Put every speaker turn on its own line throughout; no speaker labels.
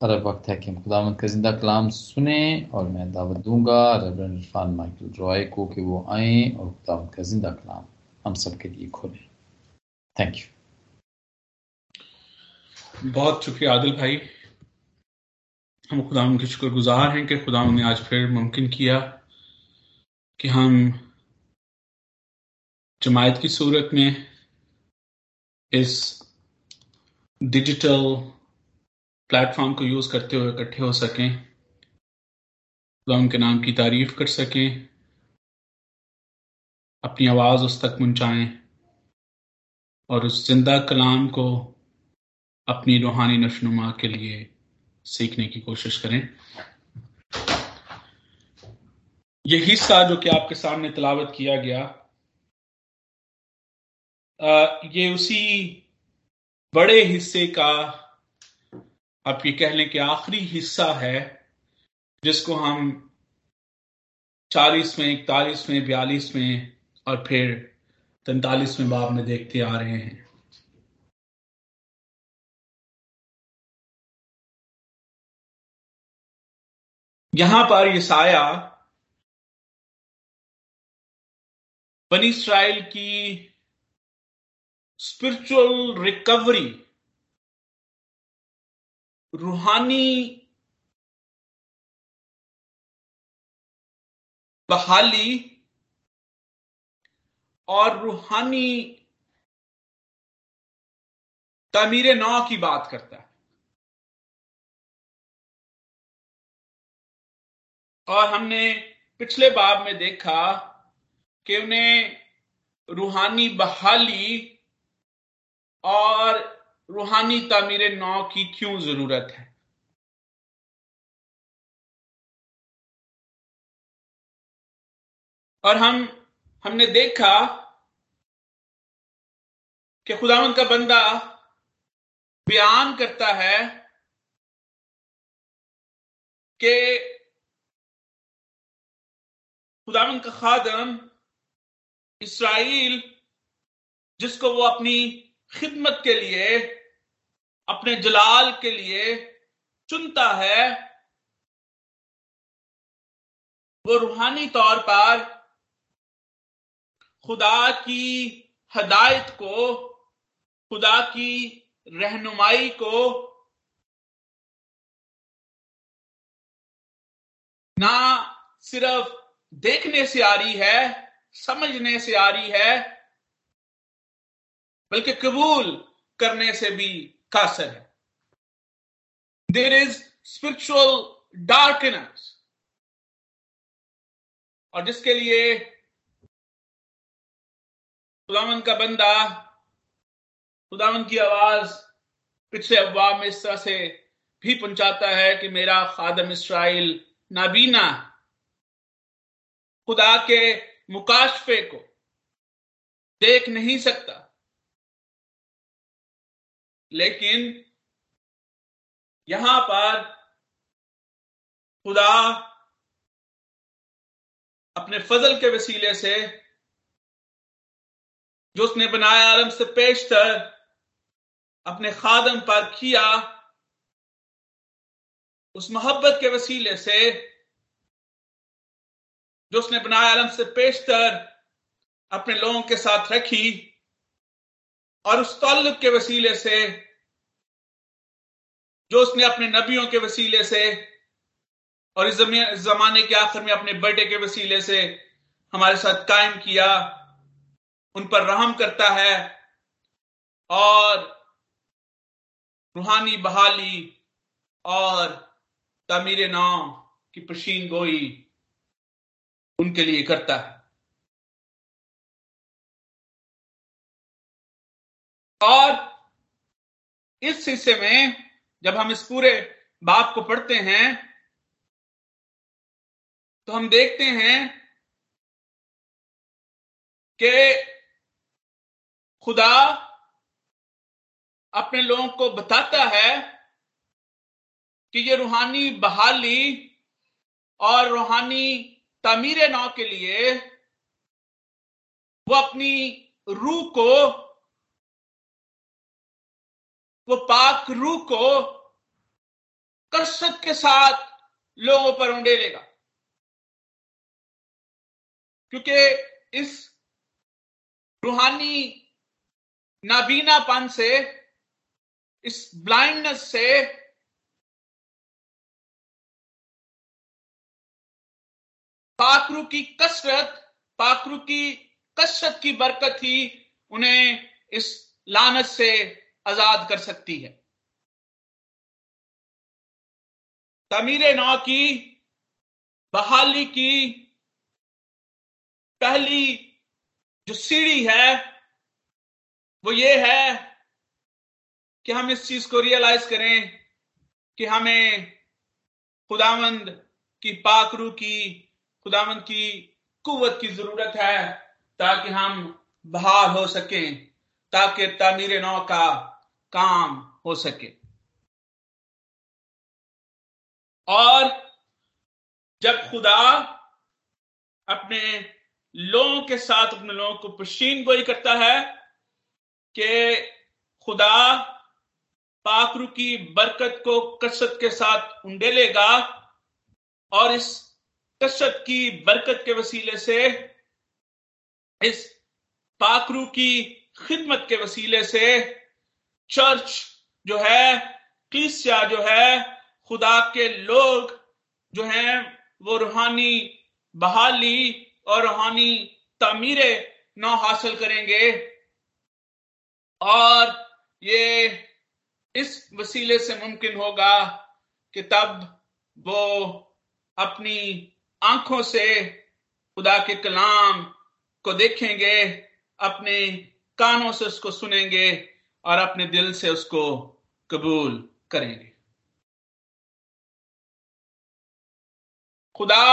और अब वक्त है कि हम खुदा का ज़िंदा कलाम सुने और मैं दावत दूँगा। रेवरेंड इरफान माइकल रॉय को कि वो आए और खुदा का ज़िंदा कलाम हम सब के लिए खोलें। थैंक यू
बहुत शुक्रिया आदिल भाई। हम खुदा के शुक्रगुजार हैं कि खुदा ने आज फिर मुमकिन किया कि हम जमायत की सूरत में इस डिजिटल प्लेटफॉर्म को यूज़ करते हुए इकट्ठे हो सकें खुदा उनके नाम की तारीफ़ कर सकें अपनी आवाज़ उस तक पहुंचाएँ और उस ज़िंदा कलाम को अपनी रूहानी नशनुमा के लिए सीखने की कोशिश करें। यह हिस्सा जो कि आपके सामने तलावत किया गया आ, ये उसी बड़े हिस्से का आप ये कह लें कि आखिरी हिस्सा है, जिसको हम चालीसवें, इकतालीसवें, बयालीसवें और फिर तैतालीसवें बाब में देखते आ रहे हैं। यहाँ पर ये साया बनी इसराइल की स्पिरिचुअल रिकवरी रूहानी बहाली और रूहानी तमीर नौ की बात करता है। और हमने पिछले बाब में देखा कि उन्हें रूहानी बहाली और रूहानी तामीर नौ की क्यों ज़रूरत है? और हम, हमने देखा कि खुदावन का बंदा बयान करता है कि खुदावन का खादम इसराइल, जिसको वो अपनी खिदमत के लिए अपने जलाल के लिए चुनता है। वो रूहानी तौर पर खुदा की हदायत को, खुदा की रहनुमाई को ना सिर्फ़ देखने से आ रही है, समझने से आ रही है, बल्कि कबूल करने से भी कासर है देर इज़ स्पिरिचुअल डार्कनेस और जिसके लिए खुदावन का बंदा, खुदावन की आवाज़ पिछले अफवाह में इस तरह से भी पहुंचाता है कि मेरा खादम इसराइल नाबीना, खुदा के मुकाशफे को देख नहीं सकता। लेकिन यहाँ पर खुदा अपने फजल के वसीले से, जो उसने बनाया आलम से पेशतर अपने खादम पर किया, उस मोहब्बत के वसीले से, जो उसने बनाया आलम से पेशतर अपने लोगों के साथ रखी और उस ताल्लुक के वसीले से, जो उसने अपने नबियों के वसीले से और इस जमाने के आखिर में अपने बर्थडे के वसीले से हमारे साथ कायम किया, उन पर रहम करता है और रूहानी बहाली और तमीर नाम की पशीन गोई उनके लिए करता है। और इस हिस्से में जब हम इस पूरे बाप को पढ़ते हैं तो हम देखते हैं कि खुदा अपने लोगों को बताता है कि ये रूहानी बहाली और रूहानी तमीर नौ के लिए वो अपनी रूह को वो पाक रूह को कसरत के साथ लोगों पर उंडेलेगा क्योंकि इस रूहानी नाबीनापन से, इस ब्लाइंडनेस से पाकरू की कसरत पाकरू की कसरत की बरकत ही उन्हें इस लानत से आज़ाद कर सकती है। तमीर नौ की, बहाली की, पहली जो सीढ़ी है, वो ये है कि हम इस चीज़ को रियलाइज़ करें कि हमें खुदावंद की पाकरू की, खुदावंद की कुवत की ज़रूरत है ताकि हम बहाल हो सके, ताकि तामीर नौ का काम हो सके। और जब खुदा अपने लोगों के साथ, अपने लोगों को पशीन गोई करता है कि खुदा पाकरू की बरकत को कसरत के साथ उंडेलेगा और इस कसरत की बरकत के वसीले से, इस पाकरू की खिदमत के वसीले से चर्च जो है क्लिसिया जो है, खुदा के लोग जो हैं, वो रूहानी बहाली और रूहानी तामीरे नौ हासिल करेंगे। और ये इस वसीले से मुमकिन होगा कि तब वो अपनी आँखों से खुदा के कलाम को देखेंगे, अपने कानों से उसको सुनेंगे। और अपने दिल से उसको कबूल करेंगे। खुदा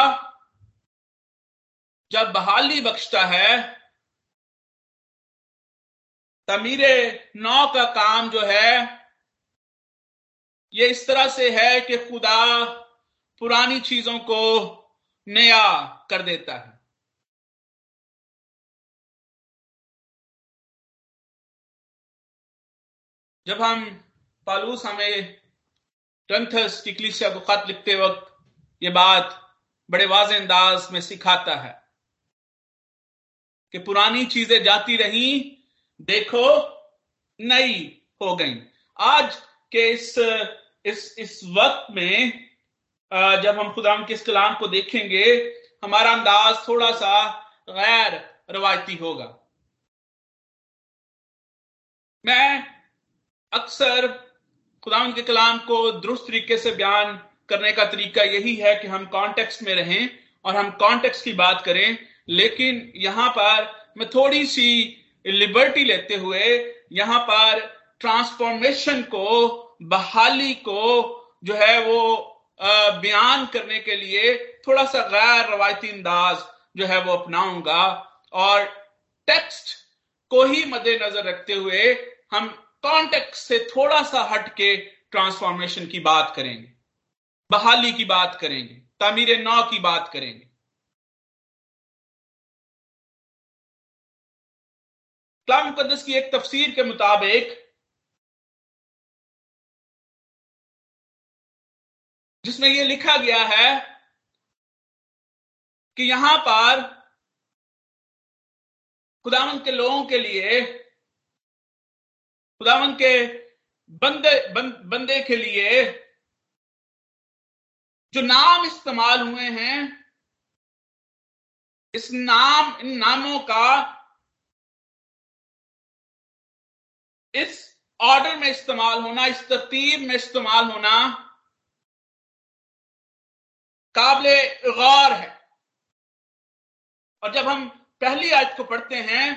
जब बहाली बख्शता है, तमीरे नौ का काम जो है, ये इस तरह से है कि खुदा पुरानी चीज़ों को नया कर देता है। जब हम पालूस हमें ग्रंथस की कलीसिया को खत लिखते वक्त ये बात बड़े वाज अंदाज में सिखाता है कि पुरानी चीज़ें जाती रही, देखो, नई हो गई। आज के इस इस इस वक्त में जब हम खुदा के इस कलाम को देखेंगे, हमारा अंदाज थोड़ा सा गैर रवायती होगा। मैं अक्सर खुदा के कलाम को दुरुस्त तरीके से बयान करने का तरीका यही है कि हम कॉन्टेक्स्ट में रहें और हम कॉन्टेक्स्ट की बात करें। लेकिन यहाँ पर मैं थोड़ी सी लिबर्टी लेते हुए यहाँ पर ट्रांसफॉर्मेशन को, बहाली को जो है वो बयान करने के लिए थोड़ा सा गैर रवायती अंदाज जो है वो अपनाऊँगा। और टेक्स्ट को ही मद्देनजर रखते हुए हम कॉन्टेक्स्ट से थोड़ा सा हट के ट्रांसफॉर्मेशन की बात करेंगे, बहाली की बात करेंगे, तामीर नौ की बात करेंगे। कलाम मुकदस की एक तफसीर के मुताबिक, जिसमें यह लिखा गया है कि यहाँ पर खुदावन के लोगों के लिए खुदावन के बंदे बंद, के लिए जो नाम इस्तेमाल हुए हैं इस नाम इन नामों का इस ऑर्डर में इस्तेमाल होना इस तरतीब में इस्तेमाल होना काबले गौर है। और जब हम पहली आयत को पढ़ते हैं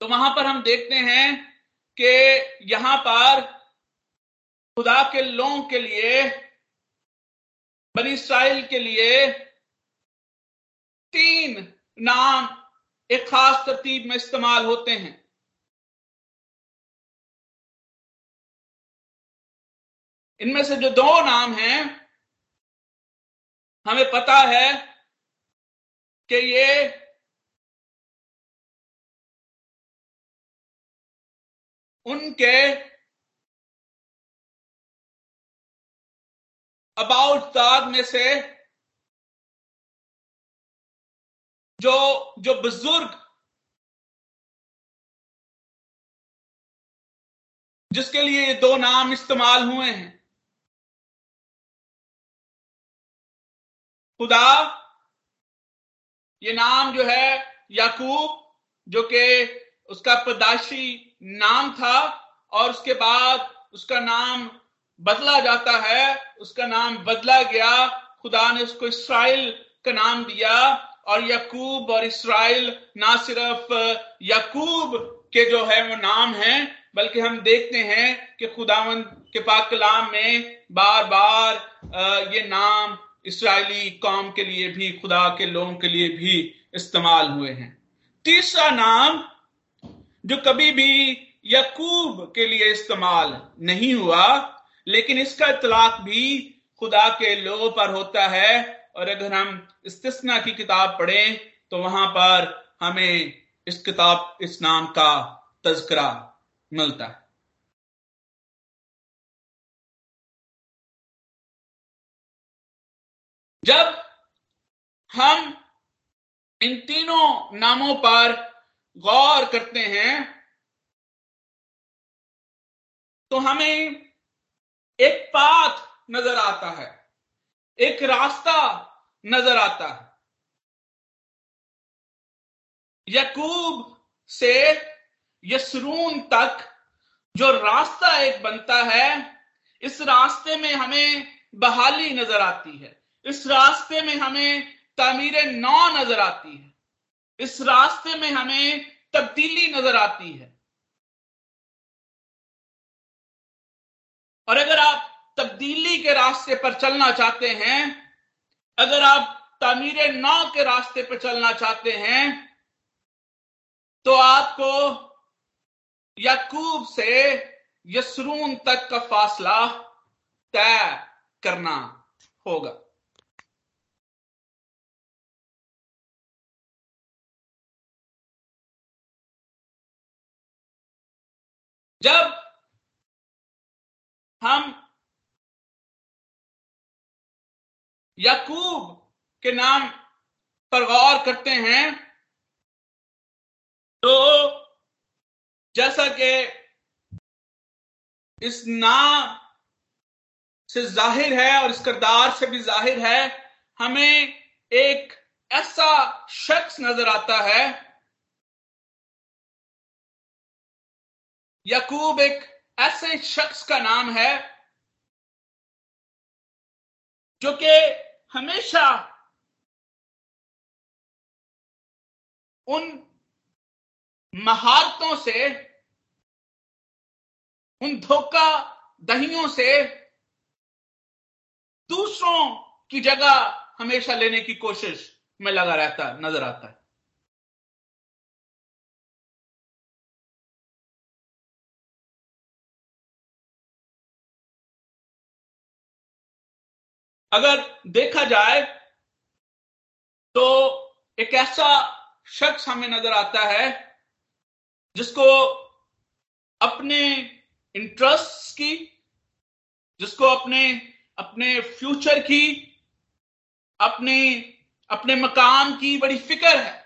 तो वहाँ पर हम देखते हैं कि यहाँ पर खुदा के लोगों के लिए, बनी इसराइल के लिए तीन नाम एक खास तरतीब में इस्तेमाल होते हैं। इनमें से जो दो नाम हैं, हमें पता है कि ये उनके अबाउट दाग में से जो जो बुज़ुर्ग, जिसके लिए ये दो नाम इस्तेमाल हुए हैं, खुदा, ये नाम जो है याकूब, जो कि उसका पैदाशी नाम था और उसके बाद उसका नाम बदला जाता है, उसका नाम बदला गया। खुदा ने उसको इसराइल का नाम दिया और यकूब और इसराइल ना सिर्फ़ यकूब के जो है वो नाम है, बल्कि हम देखते हैं कि खुदावन के पाक कलाम में बार बार ये नाम इसराइली कौम के लिए भी, खुदा के लोगों के लिए भी इस्तेमाल हुए हैं। तीसरा नाम जो कभी भी यकूब के लिए इस्तेमाल नहीं हुआ, लेकिन इसका इतलाक भी खुदा के लोगों पर होता है। और अगर हम इस्तना की किताब पढ़ें तो वहाँ पर हमें इस किताब, इस नाम का तस्करा मिलता है। जब हम इन तीनों नामों पर गौर करते हैं तो हमें एक पाथ नज़र आता है, एक रास्ता नज़र आता है। यकूब से यसरून तक जो रास्ता एक बनता है, इस रास्ते में हमें बहाली नज़र आती है, इस रास्ते में हमें तामीर नौ नज़र आती है। इस रास्ते में हमें तब्दीली नज़र आती है। और अगर आप तब्दीली के रास्ते पर चलना चाहते हैं, अगर आप तामीर नौ के रास्ते पर चलना चाहते हैं तो आपको यकूब से यसरून तक का फासला तय करना होगा। जब हम यकूब के नाम पर गौर करते हैं तो जैसा कि इस नाम से ज़ाहिर है और इस करदार से भी ज़ाहिर है, हमें एक ऐसा शख्स नज़र आता है यकूब एक ऐसे शख्स का नाम है जो कि हमेशा उन महारतों से, उन धोखा दहियों से दूसरों की जगह हमेशा लेने की कोशिश में लगा रहता, नज़र आता है। अगर देखा जाए तो एक ऐसा शख्स हमें नज़र आता है जिसको अपने इंटरेस्ट की, जिसको अपने अपने फ्यूचर की, अपने अपने मकाम की बड़ी फ़िक्र है।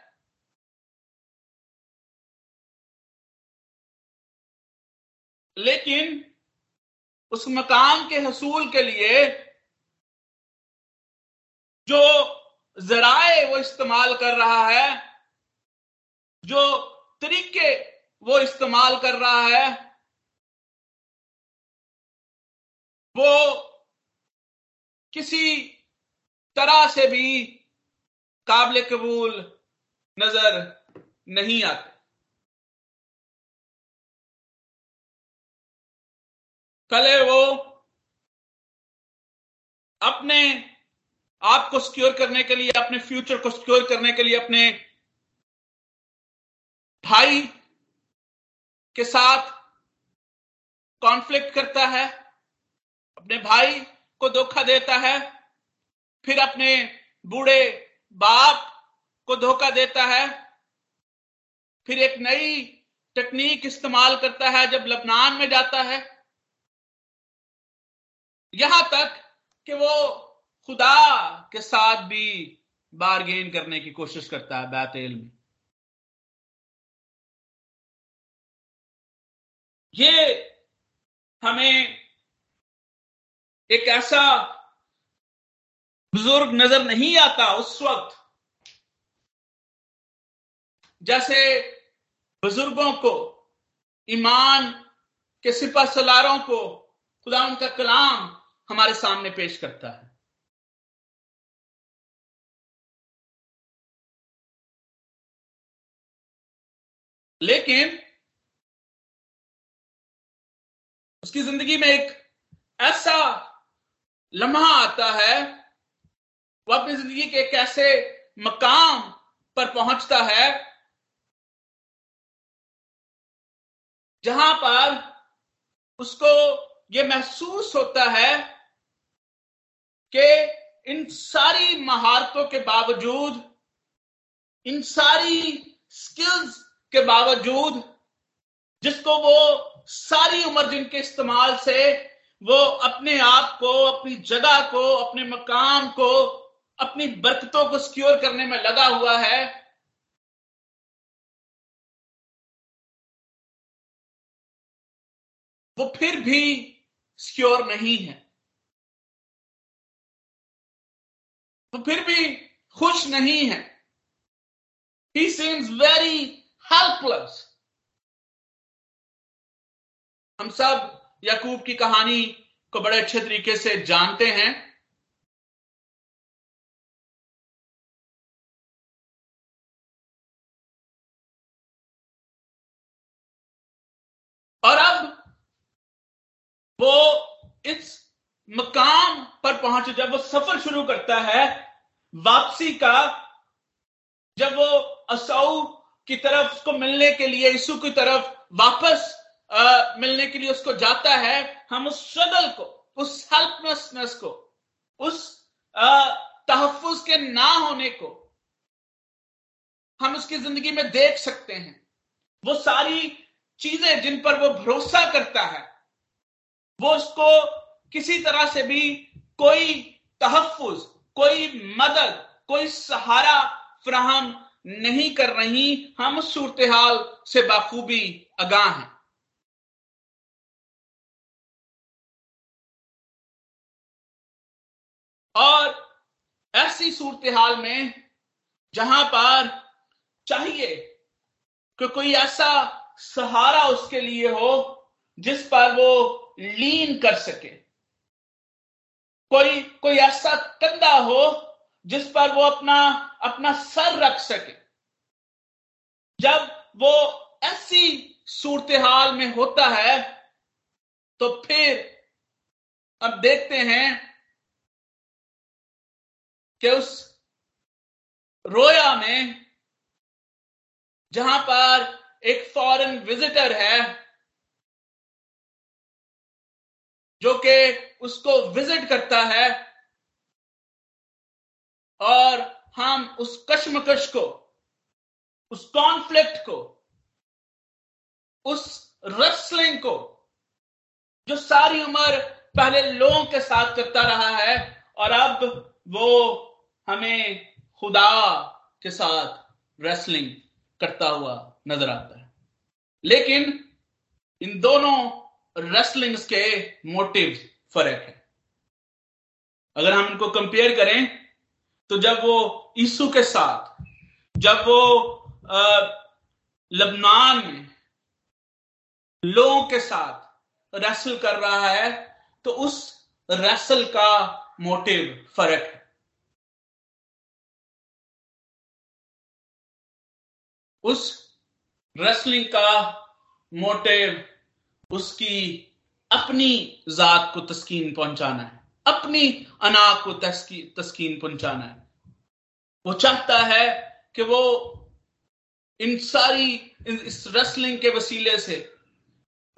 लेकिन उस मकाम के हसूल के लिए जो जराए वो इस्तेमाल कर रहा है, जो तरीके वो इस्तेमाल कर रहा है, वो किसी तरह से भी काबिल कबूल नज़र नहीं आते। कले वो अपने आपको सिक्योर करने के लिए, अपने फ्यूचर को सिक्योर करने के लिए, अपने भाई के साथ कॉन्फ्लिक्ट करता है, अपने भाई को धोखा देता है, फिर अपने बूढ़े बाप को धोखा देता है, फिर एक नई टेक्निक इस्तेमाल करता है जब लबनान में जाता है। यहाँ तक कि वो खुदा के साथ भी बारगेन करने की कोशिश करता है बैतेल में। ये हमें एक ऐसा बुज़ुर्ग नज़र नहीं आता उस वक्त, जैसे बुज़ुर्गों को, ईमान के सिपा सलारों को खुदा उनका कलाम हमारे सामने पेश करता है। लेकिन उसकी ज़िंदगी में एक ऐसा लम्हा आता है, वो अपनी ज़िंदगी के एक ऐसे मकाम पर पहुँचता है, जहाँ पर उसको ये महसूस होता है कि इन सारी महारतों के बावजूद, इन सारी स्किल्स के बावजूद जिसको वो सारी उम्र जिनके इस्तेमाल से वो अपने आप को, अपनी जगह को, अपने मकाम को, अपनी बरकतों को सिक्योर करने में लगा हुआ है, वो फिर भी सिक्योर नहीं है। वो फिर भी खुश नहीं है। ही सीम्स वेरी हेल्पलेस हम सब याकूब की कहानी को बड़े अच्छे तरीके से जानते हैं। और अब वो इस मकाम पर पहुँचे जब वो सफ़र शुरू करता है, वापसी का, जब वो असाऊ की तरफ़ उसको मिलने के लिए यीशु की तरफ़ वापस आ, मिलने के लिए उसको जाता है हम उस स्ट्रगल को उस हेल्पलेसनेस को उस तहफुज के ना होने को हम उसकी ज़िंदगी में देख सकते हैं। वो सारी चीज़ें जिन पर वो भरोसा करता है वो उसको किसी तरह से भी कोई तहफुज कोई मदद कोई सहारा फ्राहम नहीं कर रही, हम सूरत हाल से बाखूबी आगाह हैं। और ऐसी सूरत हाल में जहाँ पर चाहिए कि कोई ऐसा सहारा उसके लिए हो, जिस पर वो लीन कर सके। कोई कोई ऐसा कंधा हो जिस पर वो अपना अपना सर रख सके। जब वो ऐसी सूरत हाल में होता है तो फिर अब देखते हैं कि उस रोया में जहाँ पर एक फॉरेन विजिटर है, जो कि उसको विज़िट करता है और हम उस कश्मकश को, उस कॉन्फ्लिक्ट को, उस रसलिंग को, जो सारी उम्र पहले लोगों के साथ करता रहा है, और अब वो हमें खुदा के साथ रेसलिंग करता हुआ नज़र आता है। लेकिन इन दोनों रेसलिंग्स के मोटिव फ़र्क है। अगर हम इनको कंपेयर करें तो जब वो ईसु के साथ, जब वो लबनान में लोगों के साथ रेसल कर रहा है तो उस रेसल का मोटिव फ़र्क है। उस रेसलिंग का मोटिव उसकी अपनी जात को तस्कीन पहुंचाना है। अपनी अना को तस्कीन पहुंचाना है। वो चाहता है कि वो इन सारी, इस रेसलिंग के वसीले से,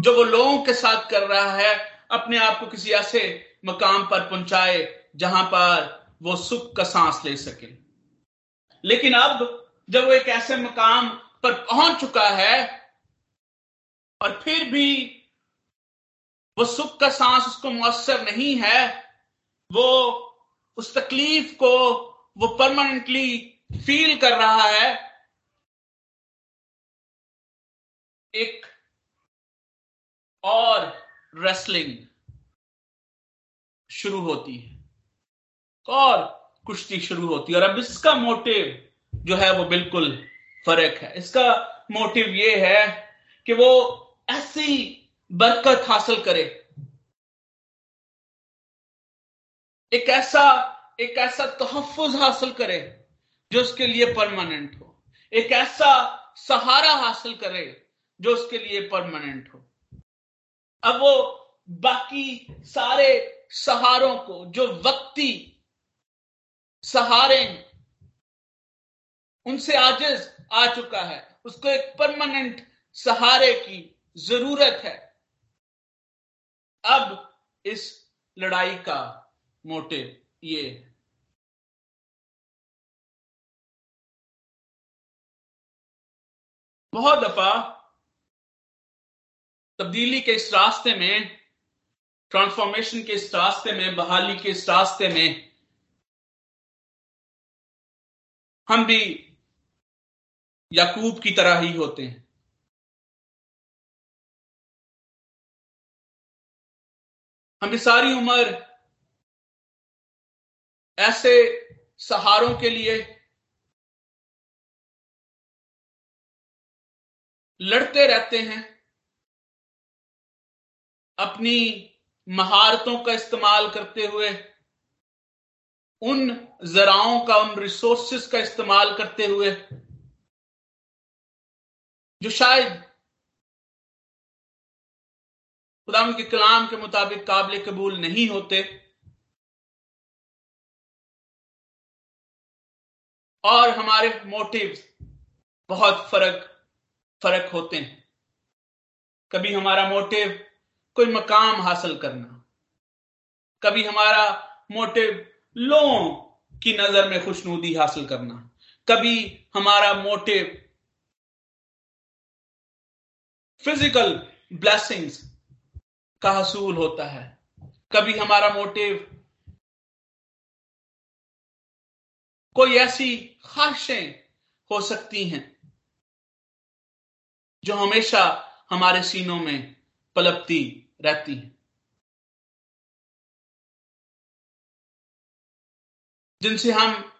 जो वो लोगों के साथ कर रहा है, अपने आप को किसी ऐसे मकाम पर पहुँचाए, जहाँ पर वो सुख का सांस ले सके। लेकिन अब, जब वो एक ऐसे मकाम पर पहुँच चुका है, और फिर भी वो सुख का सांस उसको मुसर नहीं है वो उस तकलीफ़ को वो परमानेंटली फील कर रहा है। एक और रेसलिंग शुरू होती है। और कुश्ती शुरू होती है। और अब इसका मोटिव जो है वो बिल्कुल फ़र्क है। इसका मोटिव ये है कि वो ऐसी बरकत हासिल करे। एक ऐसा एक ऐसा तहफुज हासिल करे जो उसके लिए परमानेंट हो। एक ऐसा सहारा हासिल करे जो उसके लिए परमानेंट हो। अब वो बाकी सारे सहारों को, जो वक्ती सहारे उनसे आजिज आ चुका है। उसको एक परमानेंट सहारे की ज़रूरत है। अब इस लड़ाई का मोटिव, ये। बहुत दफ़ा तब्दीली के इस रास्ते में ट्रांसफॉर्मेशन के इस रास्ते में, बहाली के इस रास्ते में, हम भी याकूब की तरह ही होते हैं। हम सारी उम्र ऐसे सहारों के लिए लड़ते रहते हैं, अपनी महारतों का इस्तेमाल करते हुए, उन जराओं का, उन रिसोर्सेस का इस्तेमाल करते हुए, जो शायद खुदा के कलाम के मुताबिक काबिल कबूल नहीं होते और हमारे मोटिव बहुत फ़र्क फ़र्क होते हैं। कभी हमारा मोटिव कोई मकाम हासिल करना, कभी हमारा मोटिव लोगों की नज़र में खुशनुदी हासिल करना, कभी हमारा मोटिव फ़िज़िकल ब्लेसिंग्स का हसूल होता है, कभी हमारा मोटिव कोई ऐसी ख्वाहिशें हो सकती हैं जो हमेशा हमारे सीनों में पलपती रहती हैं। जिनसे हम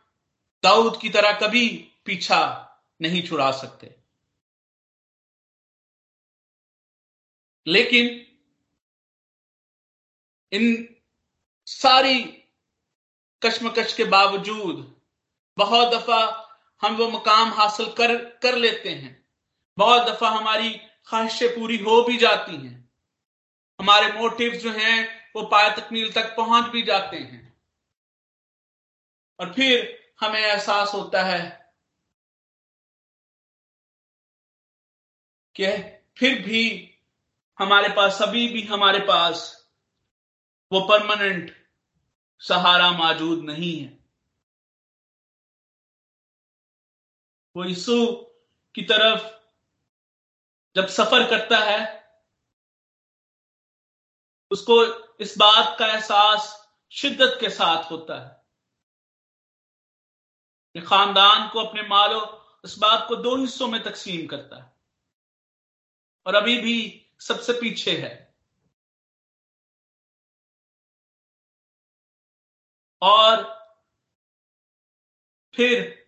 दाऊद की तरह कभी पीछा नहीं छुड़ा सकते। लेकिन इन सारी कश्मकश के बावजूद बहुत दफ़ा हम वो मकाम हासिल कर कर लेते हैं। बहुत दफ़ा हमारी ख्वाहिशें पूरी हो भी जाती हैं। हमारे मोटिव जो हैं, वो पाया तकमील तक पहुँच भी जाते हैं। और फिर हमें एहसास होता है कि फिर भी हमारे पास अभी भी हमारे पास वो परमानेंट सहारा मौजूद नहीं है। वो यीशु की तरफ़ जब सफ़र करता है, उसको इस बात का एहसास शिद्दत के साथ होता है खानदान को अपने मालो इस बात को दो हिस्सों में तकसीम करता है और अभी भी सबसे पीछे है। और फिर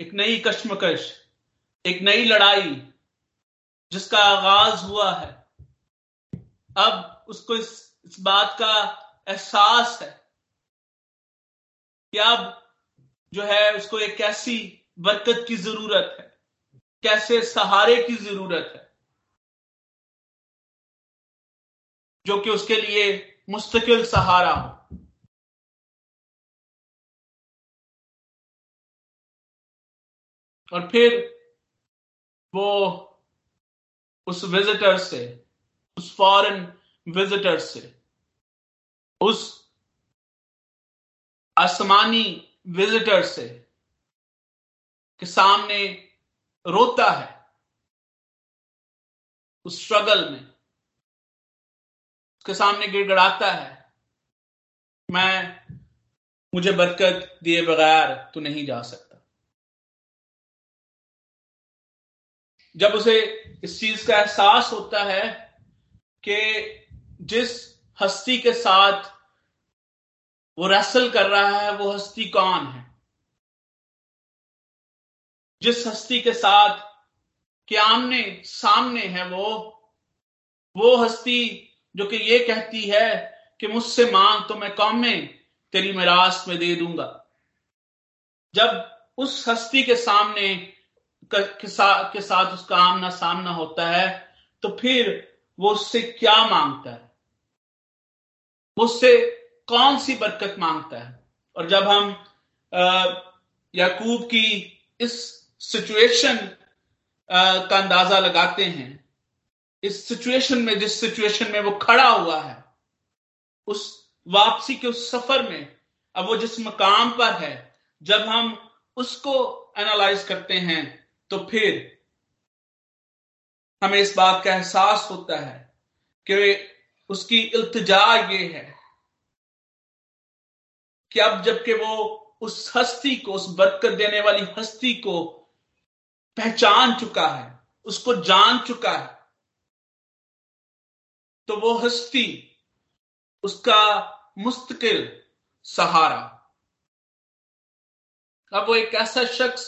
एक नई कश्मकश एक नई लड़ाई जिसका आगाज़ हुआ है। अब उसको इस, इस बात का एहसास है कि अब जो है उसको एक कैसी बरकत की ज़रूरत है कैसे सहारे की ज़रूरत है जो कि उसके लिए मुस्तकिल सहारा हो। और फिर वो उस विजिटर से, उस फॉरेन विजिटर से, उस आसमानी विजिटर से के सामने रोता है, उस स्ट्रगल में, उसके सामने गिड़गड़ाता है, मैं, मुझे बरकत दिए बगैर तू नहीं जा सकता। जब उसे इस चीज़ का एहसास होता है कि जिस हस्ती के साथ वो रसल कर रहा है, वो हस्ती कौन है? जिस हस्ती के साथ के आमने सामने है वो वो हस्ती जो कि ये कहती है कि मुझसे मांग तो मैं कौम में तेरी मिरास में दे दूँगा। जब उस हस्ती के सामने के, सा, के साथ उसका आमना सामना होता है तो फिर वो उससे क्या माँगता है? उससे कौन सी बरकत माँगता है? और जब हम याकूब की इस सिचुएशन का अंदाज़ा लगाते हैं इस सिचुएशन में जिस सिचुएशन में वो खड़ा हुआ है उस वापसी के उस सफ़र में अब वो जिस मकाम पर है जब हम उसको एनालाइज करते हैं तो फिर हमें इस बात का एहसास होता है कि उसकी इल्तजा ये है कि अब जबकि वो उस हस्ती को, उस बरकत देने वाली हस्ती को पहचान चुका है, उसको जान चुका है तो वो हस्ती, उसका मुस्तकिल सहारा। अब वो एक ऐसा शख्स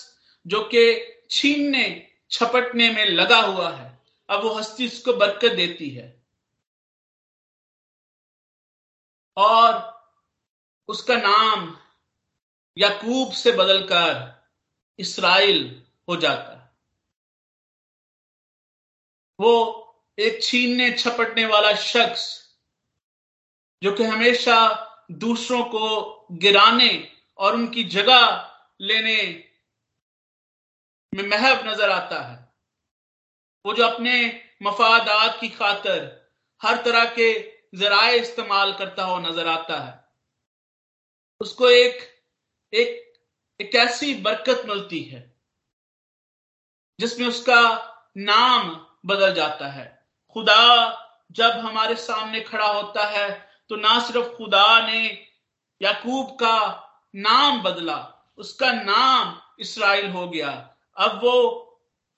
जो कि छीनने, छपटने में लगा हुआ है। अब वो हस्ती उसको बरकत देती है। और उसका नाम याकूब से बदलकर इसराइल हो जाता है। वो एक छीनने, छपटने वाला शख्स, जो कि हमेशा दूसरों को गिराने और उनकी जगह लेने में महव नज़र आता है। वो जो अपने मफादात की खातर हर तरह के जराए इस्तेमाल करता हुआ नज़र आता है। उसको एक एक एक ऐसी बरकत मिलती है, जिसमें उसका नाम बदल जाता है। खुदा जब हमारे सामने खड़ा होता है तो ना सिर्फ़ खुदा ने याकूब का नाम बदला, उसका नाम इसराइल हो गया। अब वो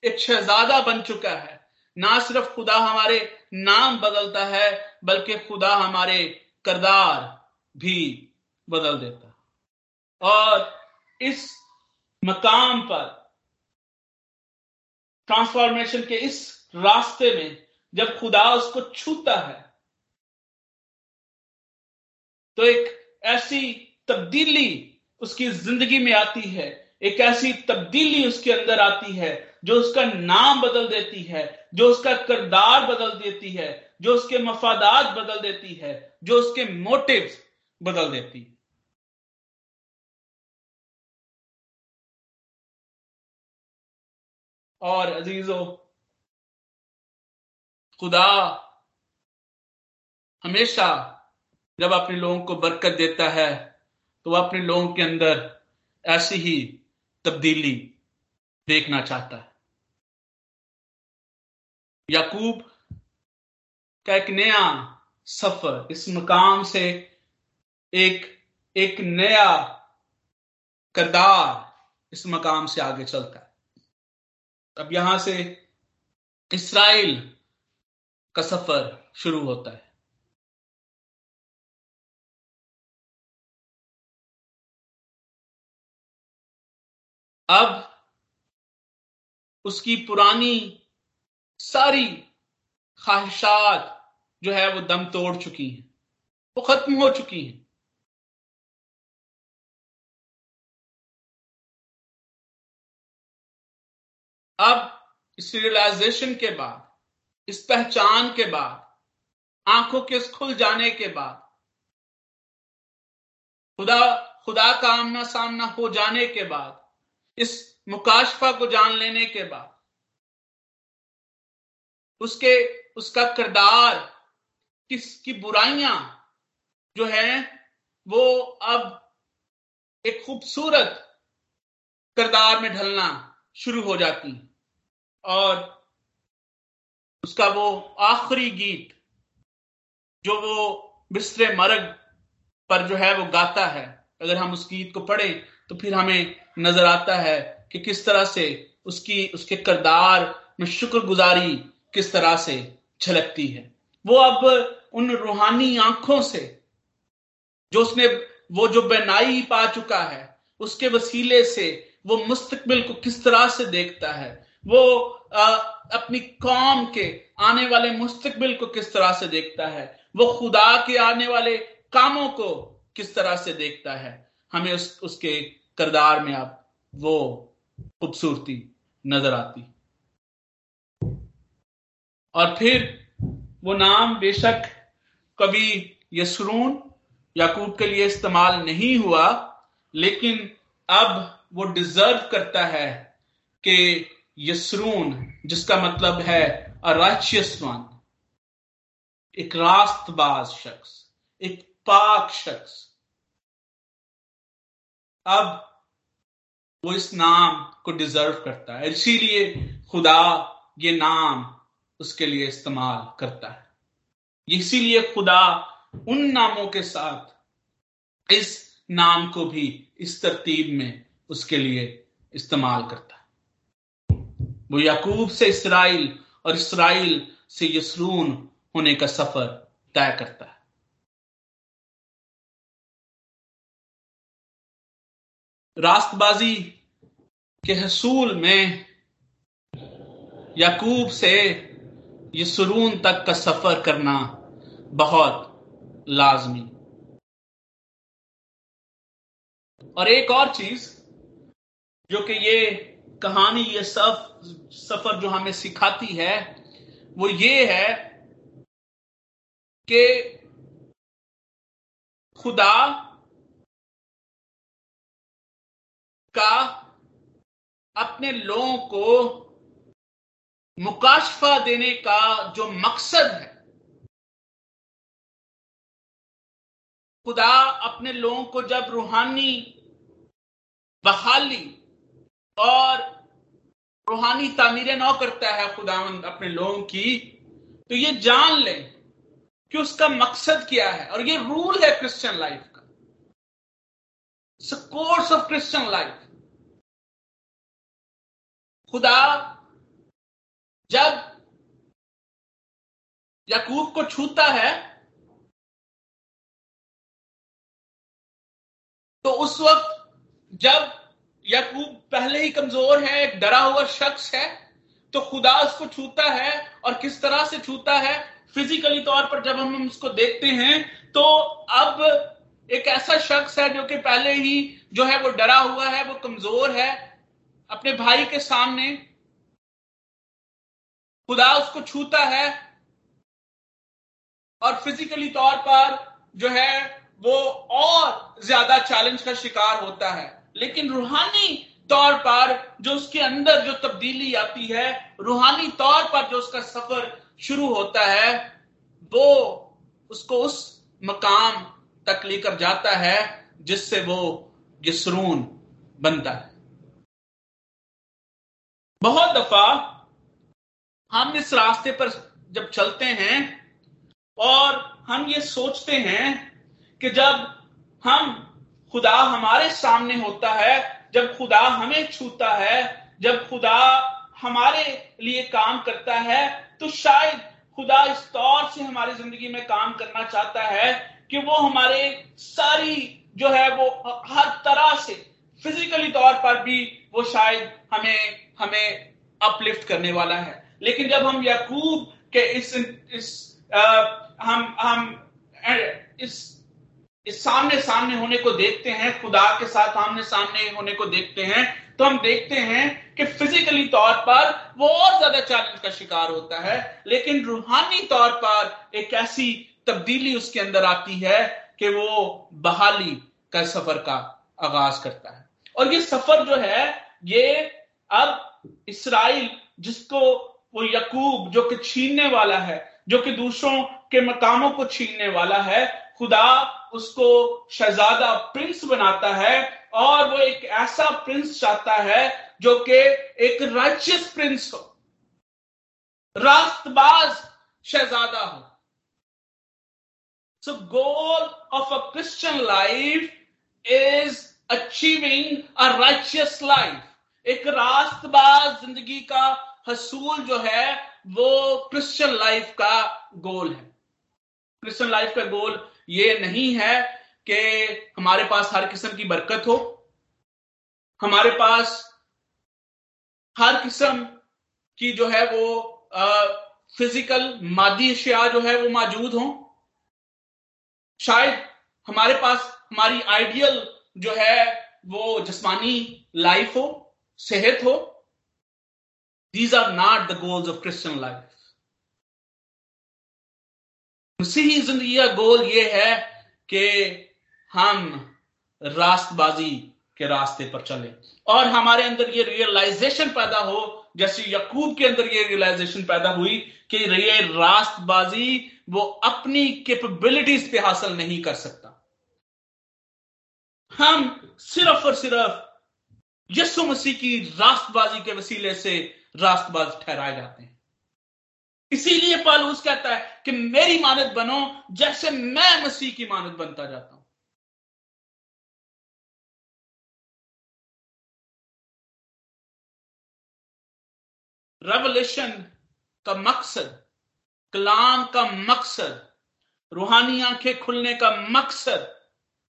एक शहजादा बन चुका है। ना सिर्फ़ खुदा हमारे नाम बदलता है, बल्कि खुदा हमारे करदार भी बदल देता और इस मकाम पर ट्रांसफॉर्मेशन के इस रास्ते में जब खुदा उसको छूता है तो एक ऐसी तब्दीली उसकी ज़िंदगी में आती है एक ऐसी तब्दीली उसके अंदर आती है, जो उसका नाम बदल देती है, जो उसका किरदार बदल देती है, जो उसके मफादात बदल देती है, जो उसके मोटिव बदल देती है। और अजीजों, खुदा हमेशा जब अपने लोगों को बरकत देता है तो वह अपने लोगों के अंदर ऐसी ही तब्दीली देखना चाहता है। याकूब का एक नया सफ़र, इस मकाम से एक एक नया करदार इस मकाम से आगे चलता है। अब यहाँ से इसराइल का सफ़र शुरू होता है। अब उसकी पुरानी सारी ख्वाहिशात जो है वो दम तोड़ चुकी हैं। वो खत्म हो चुकी हैं। अब इस रियलाइजेशन के बाद, इस पहचान के बाद, आँखों के खुल जाने के बाद, खुदा खुदा का आमना सामना हो जाने के बाद इस मुकाशफा को जान लेने के बाद, उसके, उसका किरदार किसकी बुराइयाँ जो है, वो अब एक खूबसूरत किरदार में ढलना शुरू हो जाती और उसका वो आखिरी गीत, जो वो बिस्तरे मरग पर जो है वो गाता है, अगर हम उस गीत को पढ़े तो फिर हमें नज़र आता है कि किस तरह से उसकी उसके करदार में शुक्रगुजारी किस तरह से झलकती है। वो अब उन रूहानी आँखों से जो उसने वो जो बेनाई पा चुका है उसके वसीले से वो मुस्तकबिल को किस तरह से देखता है वो आ, अपनी कौम के आने वाले मुस्तकबिल को किस तरह से देखता है वो खुदा के आने वाले कामों को किस तरह से देखता है हमें उस उसके करदार में अब वो खूबसूरती नज़र आती। और फिर वो नाम बेशक कभी यसरून याकूब के लिए इस्तेमाल नहीं हुआ, लेकिन अब वो डिजर्व करता है कि यसरून, जिसका मतलब है अराचियस वन एक रास्तबाज शख्स, एक पाक शख्स। अब वो इस नाम को डिजर्व करता है। इसीलिए खुदा ये नाम उसके लिए इस्तेमाल करता है। इसीलिए खुदा उन नामों के साथ इस नाम को भी इस तरतीब में उसके लिए इस्तेमाल करता है। वो याकूब से इसराइल और इसराइल से यसरून होने का सफ़र तय करता है। रास्तबाजी के हसूल में याकूब से यसरून तक का सफ़र करना बहुत लाजमी। और एक और चीज़ जो कि ये कहानी, ये सब सफ़र जो हमें सिखाती है, वो ये है कि खुदा का अपने लोगों को मुकाशफा देने का जो मकसद है। खुदा अपने लोगों को जब रूहानी बहाली और रूहानी तामीरें नौ करता है खुदावंद अपने लोगों की तो ये जान ले कि उसका मकसद क्या है। और ये रूल है क्रिश्चियन लाइफ का। कोर्स ऑफ़ क्रिश्चियन लाइफ खुदा जब याकूब को छूता है तो उस वक्त जब याकूब पहले ही कमज़ोर है, एक डरा हुआ शख्स है तो खुदा उसको छूता है और किस तरह से छूता है? फिजिकली तौर पर जब हम उसको देखते हैं तो अब एक ऐसा शख्स है जो कि पहले ही जो है वो डरा हुआ है, वो कमज़ोर है अपने भाई के सामने खुदा उसको छूता है और फिजिकली तौर पर जो है वो और ज़्यादा चैलेंज का शिकार होता है। लेकिन रूहानी तौर पर जो उसके अंदर जो तब्दीली आती है, रूहानी तौर पर जो उसका सफ़र शुरू होता है, वो उसको उस मकाम तक लेकर जाता है जिससे वो यसरून बनता है। बहुत दफ़ा हम इस रास्ते पर जब चलते हैं और हम ये सोचते हैं कि जब हम खुदा हमारे सामने होता है, जब खुदा हमें छूता है, जब खुदा हमारे लिए काम करता है तो शायद खुदा इस तौर से हमारी ज़िंदगी में काम करना चाहता है कि वो हमारे सारी जो है वो हर तरह से फिजिकली तौर पर भी वो शायद हमें हमें अपलिफ्ट करने वाला है। लेकिन जब हम याकूब के इस इस आ, हम हम इस इस सामने सामने होने को देखते हैं खुदा के साथ आमने सामने होने को देखते हैं तो हम देखते हैं कि फिजिकली तौर पर वो और ज़्यादा चैलेंज का शिकार होता है। लेकिन रूहानी तौर पर एक ऐसी तब्दीली उसके अंदर आती है कि वो बहाली का सफ़र का आगाज़ करता है। और ये सफ़र जो है ये अब इसराइल, जिसको वो यकूब, जो कि छीनने वाला है, जो कि दूसरों के मकामों को छीनने वाला है, खुदा उसको शहजादा प्रिंस बनाता है और वो एक ऐसा प्रिंस चाहता है जो कि एक राइचियस प्रिंस हो रास्तबाज शहजादा हो so goal of a Christian life is achieving a righteous life. एक रास्तबाज ज़िंदगी का हसूल जो है वो क्रिश्चियन लाइफ का गोल है। क्रिश्चियन लाइफ का गोल ये नहीं है कि हमारे पास हर किस्म की बरकत हो हमारे पास हर किस्म की जो है वो आ, फ़िज़िकल मादी अशिया जो है वो मौजूद हो। शायद हमारे पास हमारी आइडियल जो है वो जिस्मानी लाइफ हो। सेहत हो। These are not the goals of Christian life मसीही ज़िंदगी का गोल ये है कि हम रास्तबाजी के रास्ते पर चले। और हमारे अंदर ये रियलाइजेशन पैदा हो, जैसे यकूब के अंदर ये रियलाइजेशन पैदा हुई कि ये रास्तबाजी वो अपनी कैपेबिलिटीज पे हासिल नहीं कर सकता। हम सिर्फ़ और सिर्फ़ यस्सु मसीह की रास्तबाजी के वसीले से रास्तबाज ठहराए जाते हैं। इसीलिए पालूस कहता है कि मेरी मानत बनो, जैसे मैं मसीह की मानत बनता जाता हूँ। रेवलेशन का मकसद, कलाम का मकसद, रूहानी आँखें खुलने का मकसद,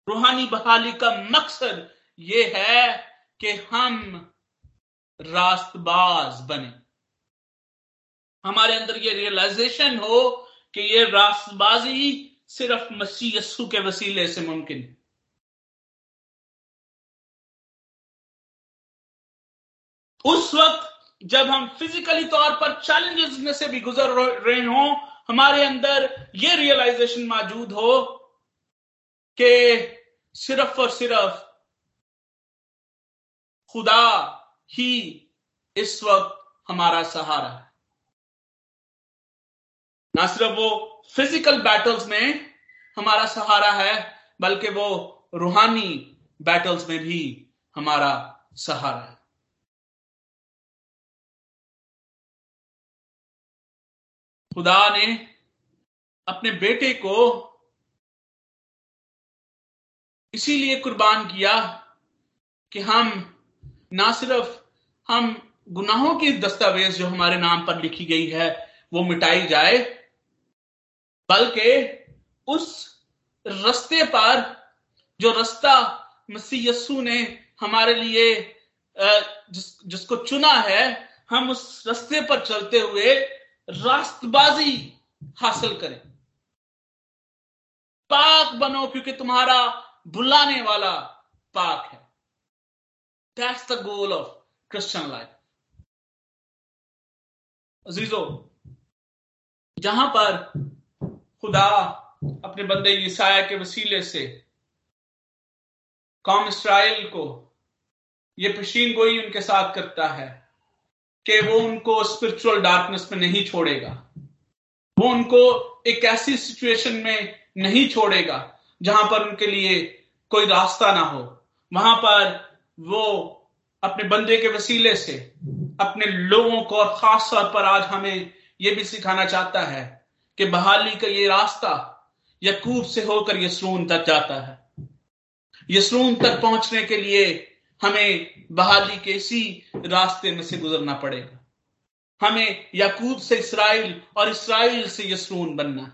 रूहानी बहाली का मकसद ये है कि हम रास्तबाज बने। हमारे अंदर ये रियलाइजेशन हो कि ये रास्तबाजी सिर्फ़ मसीह यस्सु के वसीले से मुमकिन है। उस वक्त जब हम फिजिकली तौर पर चैलेंजेस में से भी गुजर रहे हों, हमारे अंदर ये रियलाइजेशन मौजूद हो कि सिर्फ़ और सिर्फ़ खुदा ही इस वक्त हमारा सहारा है। ना सिर्फ़ वो फ़िज़िकल बैटल्स में हमारा सहारा है, बल्कि वो रूहानी बैटल्स में भी हमारा सहारा है। खुदा ने अपने बेटे को इसीलिए कुर्बान किया कि हम ना सिर्फ़ हम गुनाहों की दस्तावेज़ जो हमारे नाम पर लिखी गई है, वो मिटाई जाए, बल्कि उस रस्ते पर जो रास्ता मसीह यस्सु ने हमारे लिए जिस, जिसको चुना है, हम उस रास्ते पर चलते हुए रास्तबाजी हासिल करें। पाक बनो, क्योंकि तुम्हारा बुलाने वाला पाक है। That's the goal of Christian life अजीजो जहाँ पर खुदा अपने बंदे ईसाया के वसीले से कौम इसराइल को, ये पशीन गोई उनके साथ करता है कि वो उनको स्पिरिचुअल डार्कनेस में नहीं छोड़ेगा। वो उनको एक ऐसी सिचुएशन में नहीं छोड़ेगा जहाँ पर उनके लिए कोई रास्ता ना हो। वहाँ पर वो अपने बंदे के वसीले से, अपने लोगों को और खास तौर पर आज हमें यह भी सिखाना चाहता है कि बहाली का ये रास्ता यकूब से होकर यसरून तक जाता है। यसरून तक पहुँचने के लिए हमें बहाली के इसी रास्ते में से गुजरना पड़ेगा। हमें याकूब से इसराइल और इसराइल से यसरून बनना है।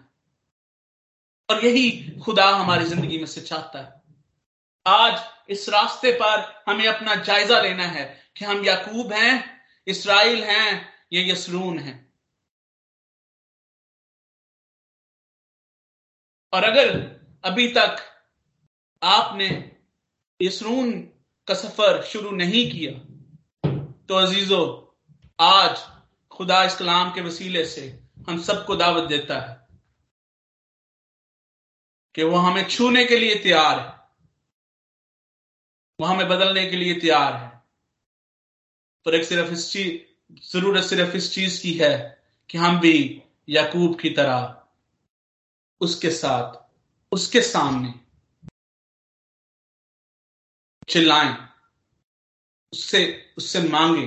और यही खुदा हमारी ज़िंदगी में से चाहता है। आज इस रास्ते पर हमें अपना जायजा लेना है कि हम याकूब हैं, इसराइल हैं, या यसरून हैं। और अगर अभी तक आपने यसरून का सफ़र शुरू नहीं किया तो अजीजो, आज खुदा इस कलाम के वसीले से हम सबको दावत देता है कि वो हमें छूने के लिए तैयार है। वो हमें बदलने के लिए तैयार है पर एक सिर्फ़ इस चीज़ ज़रूरत सिर्फ़ इस चीज़ की है कि हम भी याकूब की तरह उसके साथ उसके सामने चिल्लाएँ उससे उससे मांगे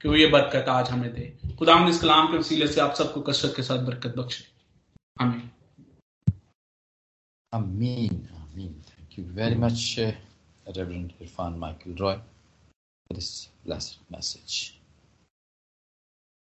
कि वो ये बरकत आज हमें दे खुदा इस कलाम के वसीले से आप सबको कसरत के साथ बरकत बख्शे
Ameen. Ameen. Thank you very much, uh, Reverend Irfan Michael Roy, for this blessed message.